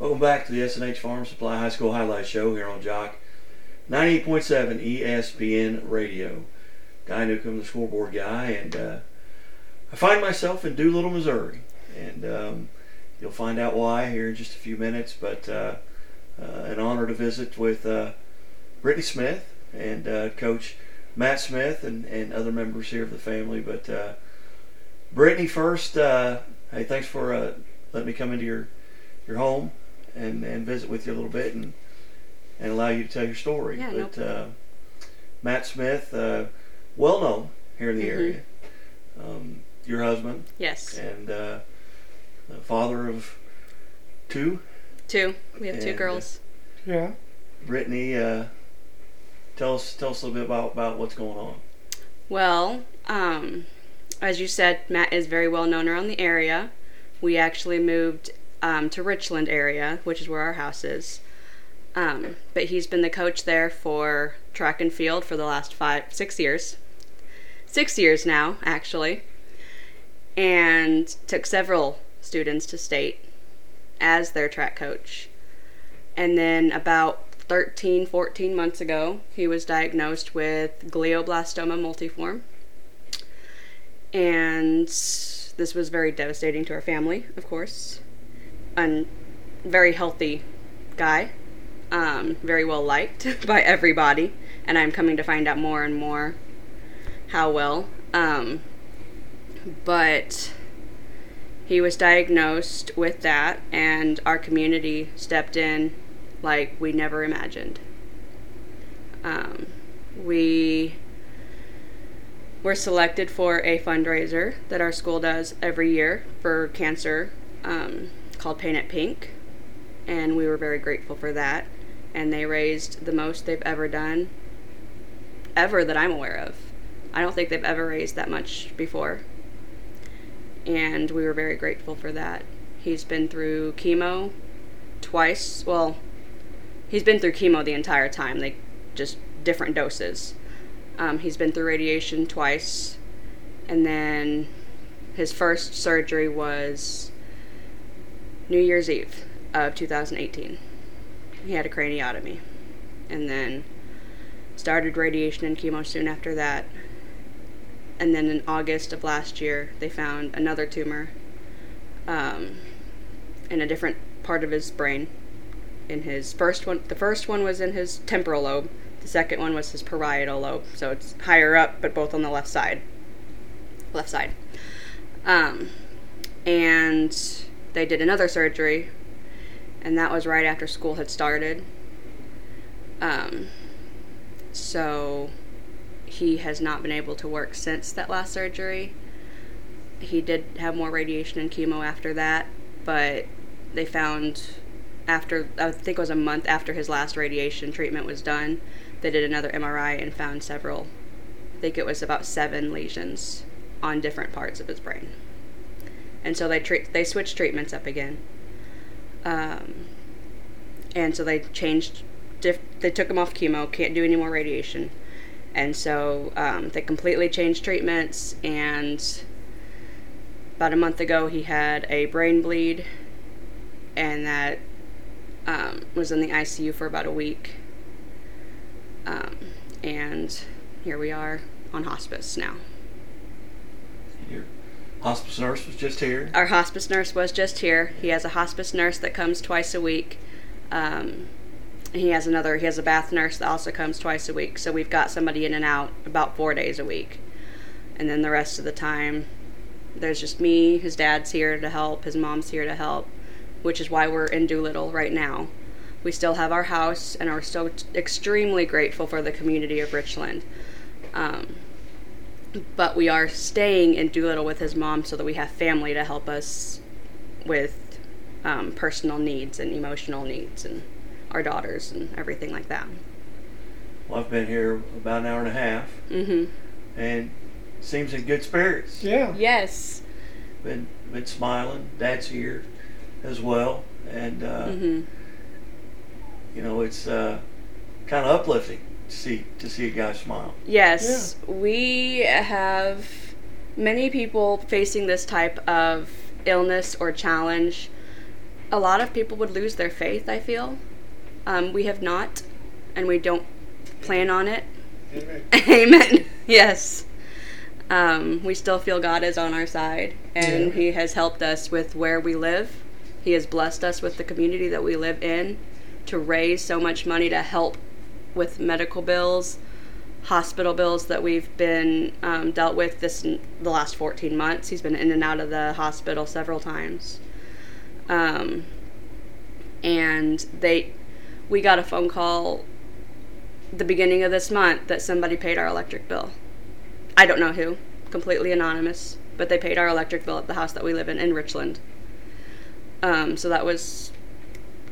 Welcome back to the SNH Farm Supply High School Highlight Show here on Jock 98.7 ESPN Radio. Guy Newcomb, the scoreboard guy, and uh, I find myself in Doolittle, Missouri, and um, you'll find out why here in just a few minutes. But uh, uh, an honor to visit with uh, Brittany Smith and uh, Coach Matt Smith and, and other members here of the family. But uh, Brittany, first, hey, thanks for letting me come into your your home and, and visit with you a little bit and and allow you to tell your story. Yeah, no but uh, Matt Smith, uh, well known here in the Mhm. area. Um, your husband Yes. and uh, the father of two, Two. We have two And, uh, girls. Yeah. Brittany. Uh, tell us tell us a little bit about, about what's going on. Well, um, as you said, Matt is very well known around the area. We actually moved um, to Richland area, which is where our house is. Um, but he's been the coach there for track and field for the last five, six years. Six years now, actually. And took several students to state as their track coach. And then about 13, 14 months ago, he was diagnosed with glioblastoma multiforme. And this was very devastating to our family, of course. A very healthy guy, um, very well liked by everybody, and I'm coming to find out more and more how well. Um, but he was diagnosed with that, and our community stepped in like we never imagined. Um, we were selected for a fundraiser that our school does every year for cancer um, called Paint It Pink, and we were very grateful for that. And they raised the most they've ever done, ever that I'm aware of. I don't think they've ever raised that much before. And we were very grateful for that. He's been through chemo twice. Well, he's been through chemo the entire time. They just different doses. Um, he's been through radiation twice, and then his first surgery was New Year's Eve of 2018. He had a craniotomy, and then started radiation and chemo soon after that. And then in August of last year, they found another tumor um, in a different part of his brain. In his first one, the first one was in his temporal lobe. The second one was his parietal lobe, so it's higher up, but both on the left side. Left side. Um, and they did another surgery, and that was right after school had started. Um, so he has not been able to work since that last surgery. He did have more radiation and chemo after that, but they found after I think it was a month after his last radiation treatment was done, they did another MRI and found several. I think it was about seven lesions on different parts of his brain. And so they treat they switched treatments up again. Um, and so they changed. Diff- they took him off chemo. Can't do any more radiation. And so um, they completely changed treatments. And about a month ago, he had a brain bleed, and that um, was in the ICU for about a week. Um, and here we are on hospice now. Hospice nurse was just here. Our hospice nurse was just here. He has a hospice nurse that comes twice a week. Um, he has another. He has a bath nurse that also comes twice a week. So we've got somebody in and out about four days a week, and then the rest of the time, there's just me. His dad's here to help. His mom's here to help, which is why we're in Doolittle right now. We still have our house, and are so t- extremely grateful for the community of Richland. Um, but we are staying in Doolittle with his mom so that we have family to help us with um, personal needs and emotional needs and our daughters and everything like that. Well, I've been here about an hour and a half, Mm-hmm. and seems in good spirits. Yeah. Yes. Been been smiling. Dad's here as well, and uh, Mm-hmm. you know it's uh, kind of uplifting to see to see a guy smile. Yes, we have many people facing this type of illness or challenge a lot of people would lose their faith, I feel. Um, we have not, and we don't plan on it. Amen. Amen. yes. Um, we still feel God is on our side, and Yeah. He has helped us with where we live. He has blessed us with the community that we live in to raise so much money to help with medical bills, hospital bills that we've been um, dealt with this the last 14 months. He's been in and out of the hospital several times. Um, and they, we got a phone call the beginning of this month that somebody paid our electric bill. I don't know who, completely anonymous, but they paid our electric bill at the house that we live in in Richland. Um, so that was,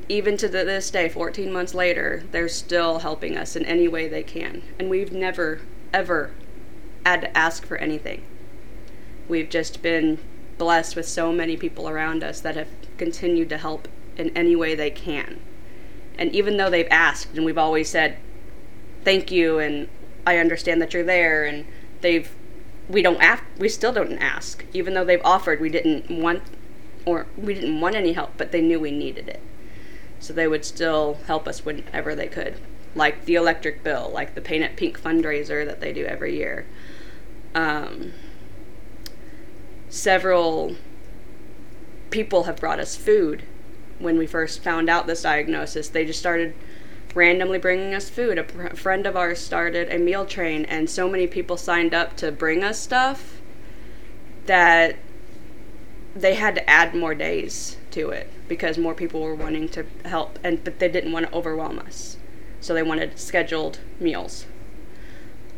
even to this day, 14 months later, they're still helping us in any way they can. And we've never, ever had to ask for anything. We've just been blessed with so many people around us that have continued to help in any way they can. And even though they've asked and we've always said, thank you and I understand that you're there and they've we don't ask we still don't ask even though they've offered we didn't want or we didn't want any help but they knew we needed it so they would still help us whenever they could. Like the electric bill like the paint it pink fundraiser that they do every year. Um, several people have brought us food. When we first found out this diagnosis they just started randomly bringing us food. A pr- friend of ours started a meal train, and so many people signed up to bring us stuff that they had to add more days to it because more people were wanting to help, and but they didn't want to overwhelm us, so they wanted scheduled meals.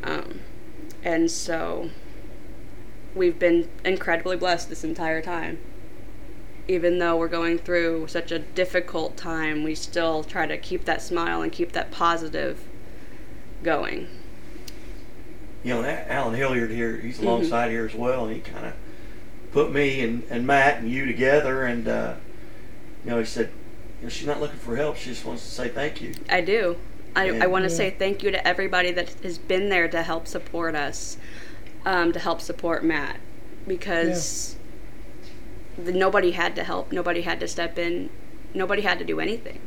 Um, and so we've been incredibly blessed this entire time even though we're going through such a difficult time, we still try to keep that smile and keep that positive going. You know, Alan Hilliard here, he's Mm-hmm. alongside here as well, and he kind of put me and, and Matt and you together, and uh, you know, he said, you know, she's not looking for help; she just wants to say thank you. I do. I, Yeah. I want to Yeah. say thank you to everybody that has been there to help support us, um, to help support Matt, because the, nobody had to help, nobody had to step in, nobody had to do anything,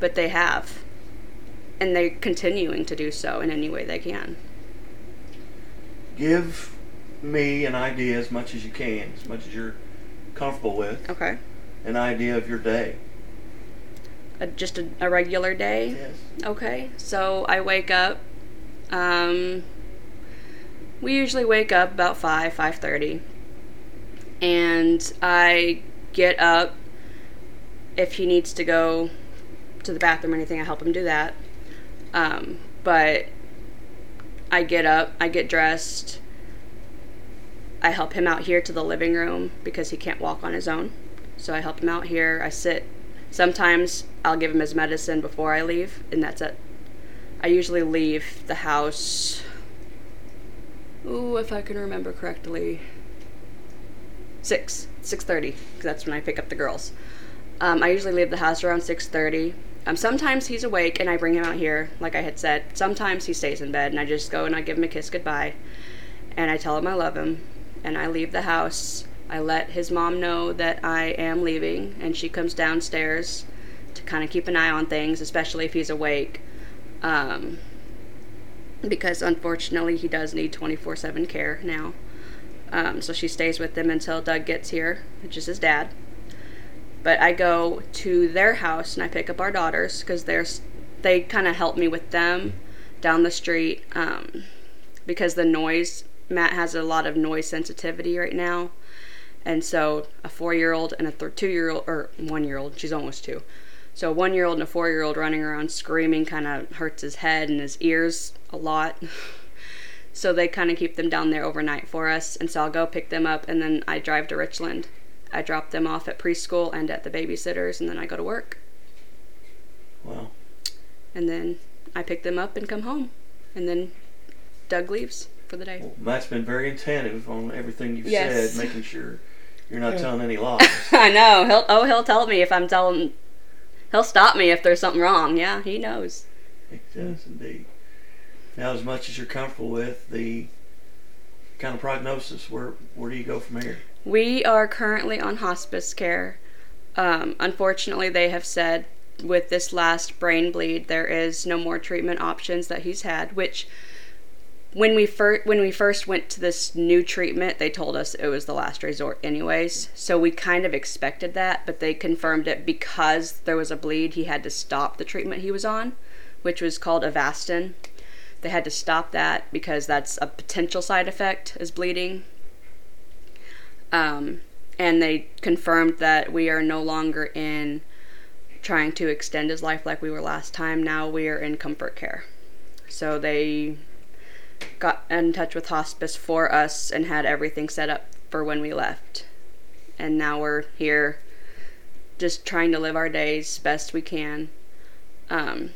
but they have, and they're continuing to do so in any way they can. Give me an idea as much as you can, as much as you're comfortable with, Okay. An idea of your day. A, just a, a regular day. Yes. Okay, so I wake up. Um, we usually wake up about five, five thirty, and I get up. If he needs to go to the bathroom or anything, I help him do that. Um, but I get up, I get dressed. I help him out here to the living room because he can't walk on his own. So I help him out here. I sit. Sometimes I'll give him his medicine before I leave, and that's it. I usually leave the house. Ooh, if I can remember correctly, six, six thirty, because that's when I pick up the girls. Um, I usually leave the house around six thirty. Um, sometimes he's awake and I bring him out here, like I had said. Sometimes he stays in bed and I just go and I give him a kiss goodbye, and I tell him I love him, and I leave the house. I let his mom know that I am leaving, and she comes downstairs to kind of keep an eye on things, especially if he's awake. Um, because unfortunately, he does need 24 7 care now. Um, so she stays with him until Doug gets here, which is his dad. But I go to their house and I pick up our daughters because they kind of help me with them down the street um, because the noise. Matt has a lot of noise sensitivity right now, and so a four-year-old and a th- two-year-old or one-year-old, she's almost two. So a one-year-old and a four-year-old running around screaming kind of hurts his head and his ears a lot. So they kind of keep them down there overnight for us. And so I'll go pick them up and then I drive to Richland. I drop them off at preschool and at the babysitters and then I go to work. Well, And then I pick them up and come home. And then Doug leaves for the day. well, Matt's been very attentive on everything you've Yes. said, making sure you're not Yeah. telling any lies. I know. He'll oh he'll tell me if I'm telling he'll stop me if there's something wrong. Yeah, he knows. He does indeed. Now, as much as you're comfortable with the kind of prognosis, where where do you go from here? We are currently on hospice care. Um, unfortunately, they have said with this last brain bleed, there is no more treatment options that he's had. Which, when we first when we first went to this new treatment, they told us it was the last resort, anyways. So we kind of expected that, but they confirmed it because there was a bleed. He had to stop the treatment he was on, which was called Avastin. They had to stop that because that's a potential side effect is bleeding. Um, and they confirmed that we are no longer in trying to extend his life like we were last time. Now we are in comfort care. So they got in touch with hospice for us and had everything set up for when we left. And now we're here just trying to live our days best we can. Um,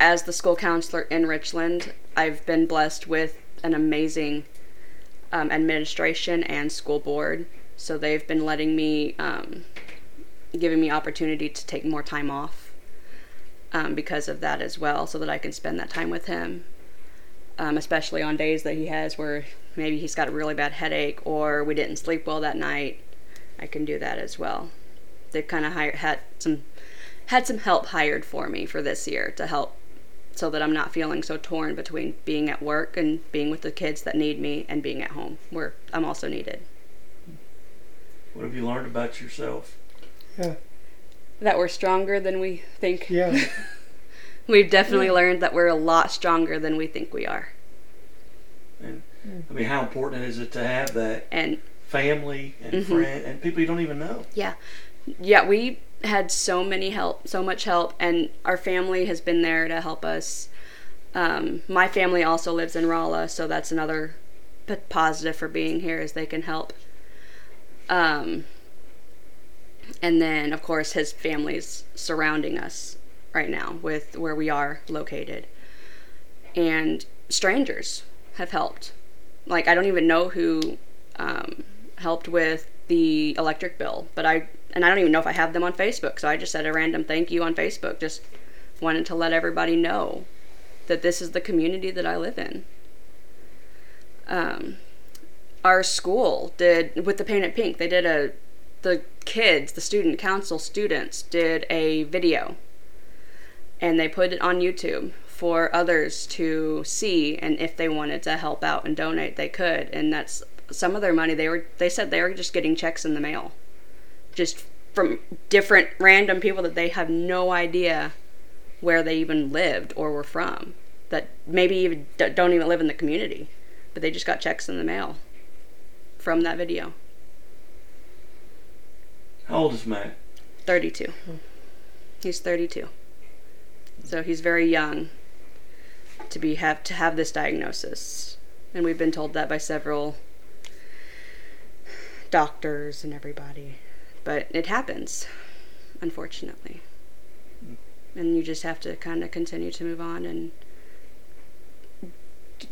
as the school counselor in Richland, I've been blessed with an amazing um, administration and school board so they've been letting me, um, giving me opportunity to take more time off um, because of that as well, so that I can spend that time with him. Um, especially on days that he has where maybe he's got a really bad headache or we didn't sleep well that night. I can do that as well. They've kind of hired had some had some help hired for me for this year to help so that I'm not feeling so torn between being at work and being with the kids that need me and being at home where I'm also needed. What have you learned about yourself? Yeah. That we're stronger than we think. Yeah. We've definitely learned that we're a lot stronger than we think we are. And I mean, how important is it to have that And family and Mhm. friend and people you don't even know? yeah, yeah, we had so many help, so much help, and our family has been there to help us. Um, my family also lives in Rolla, so that's another p- positive for being here is they can help. Um, and then, of course, his family's surrounding us right now with where we are located. And strangers have helped. Like, I don't even know who um, helped with the electric bill, but I, and I don't even know if I have them on Facebook, so I just said a random thank you on Facebook. Just wanted to let everybody know that this is the community that I live in. Um, our school did with the paint it pink they did a the kids the student council students did a video and they put it on youtube for others to see and if they wanted to help out and donate they could and that's some of their money they were they said they were just getting checks in the mail just from different random people that they have no idea where they even lived or were from that maybe even don't even live in the community but they just got checks in the mail from that video. How old is Matt? 32. He's 32. So he's very young to be have to have this diagnosis. And we've been told that by several doctors and everybody. But it happens, unfortunately. And you just have to kind of continue to move on and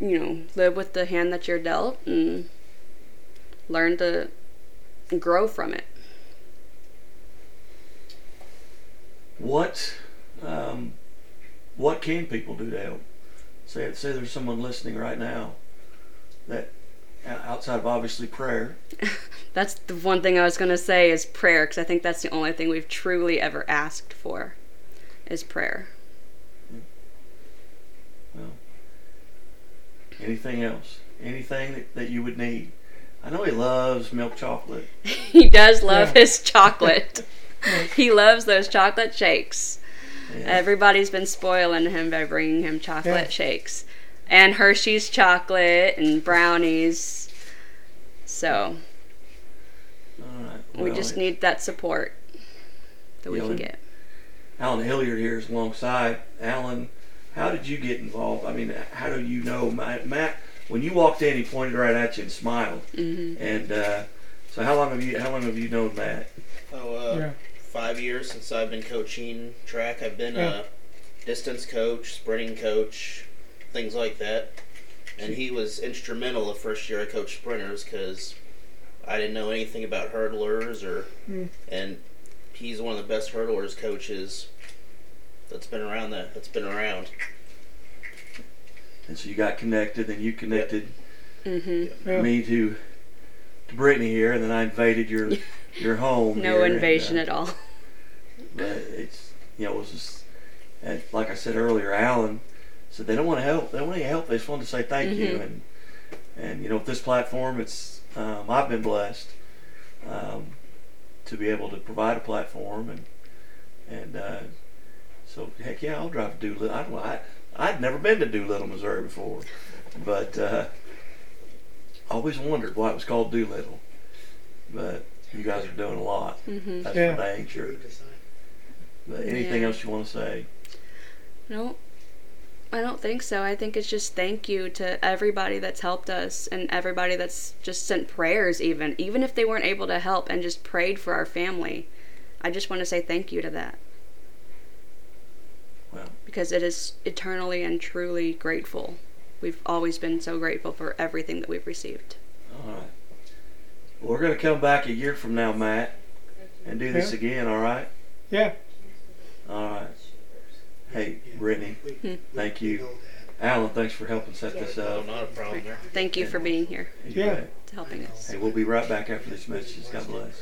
you know, live with the hand that you're dealt and learn to grow from it. What um, what can people do to help? Say say there's someone listening right now that uh, outside of obviously prayer. That's the one thing I was going to say is prayer because I think that's the only thing we've truly ever asked for is prayer. Hmm. Well, anything else? Anything that, that you would need? I know he loves milk chocolate. he does love Yeah. his chocolate. he loves those chocolate shakes. Yeah. Everybody's been spoiling him by bringing him chocolate Yeah. shakes and Hershey's chocolate and brownies. So All right. we just need that support that we Yeah, can get. Alan Hilliard here is alongside. Alan, how did you get involved? I mean, how do you know Matt? Matt when you walked in, he pointed right at you and smiled. hmm And uh, so, how long have you how long have you known Matt? Oh, uh, Yeah. Five years since I've been coaching track. I've been Yeah. a distance coach, sprinting coach, things like that. And he was instrumental the first year I coached sprinters because I didn't know anything about hurdlers or, Mm. and he's one of the best hurdlers coaches that's been around that that's been around. And so you got connected, and you connected hmm Yeah. me to to Brittany here, and then I invaded your your home. No here, and, invasion uh, at all. But it's you know it was just and like I said earlier, Alan said they don't want to help. They don't want any help. They just want to say thank you Mhm. and and you know with this platform, it's um, I've been blessed um, to be able to provide a platform and and uh, so heck yeah, I'll drive to Doolittle. I don't know. I I'd never been to Doolittle, Missouri before, but uh, always wondered why it was called Doolittle. But you guys are doing a lot. hmm That's Yeah. for dang sure. But anything Yeah. else you want to say? No, I don't think so. I think it's just thank you to everybody that's helped us and everybody that's just sent prayers, even even if they weren't able to help and just prayed for our family. I just want to say thank you to that Well, because it is eternally and truly grateful. We've always been so grateful for everything that we've received. all right. Well, we're going to come back a year from now, Matt, and do this Yeah. again. All right. Yeah. All right. Hey, Brittany, thank you. Alan, thanks for helping set this up. not a problem there. Thank you for being here You Yeah. bet. to helping us. Hey, we'll be right back after this message. God bless. Twelve months.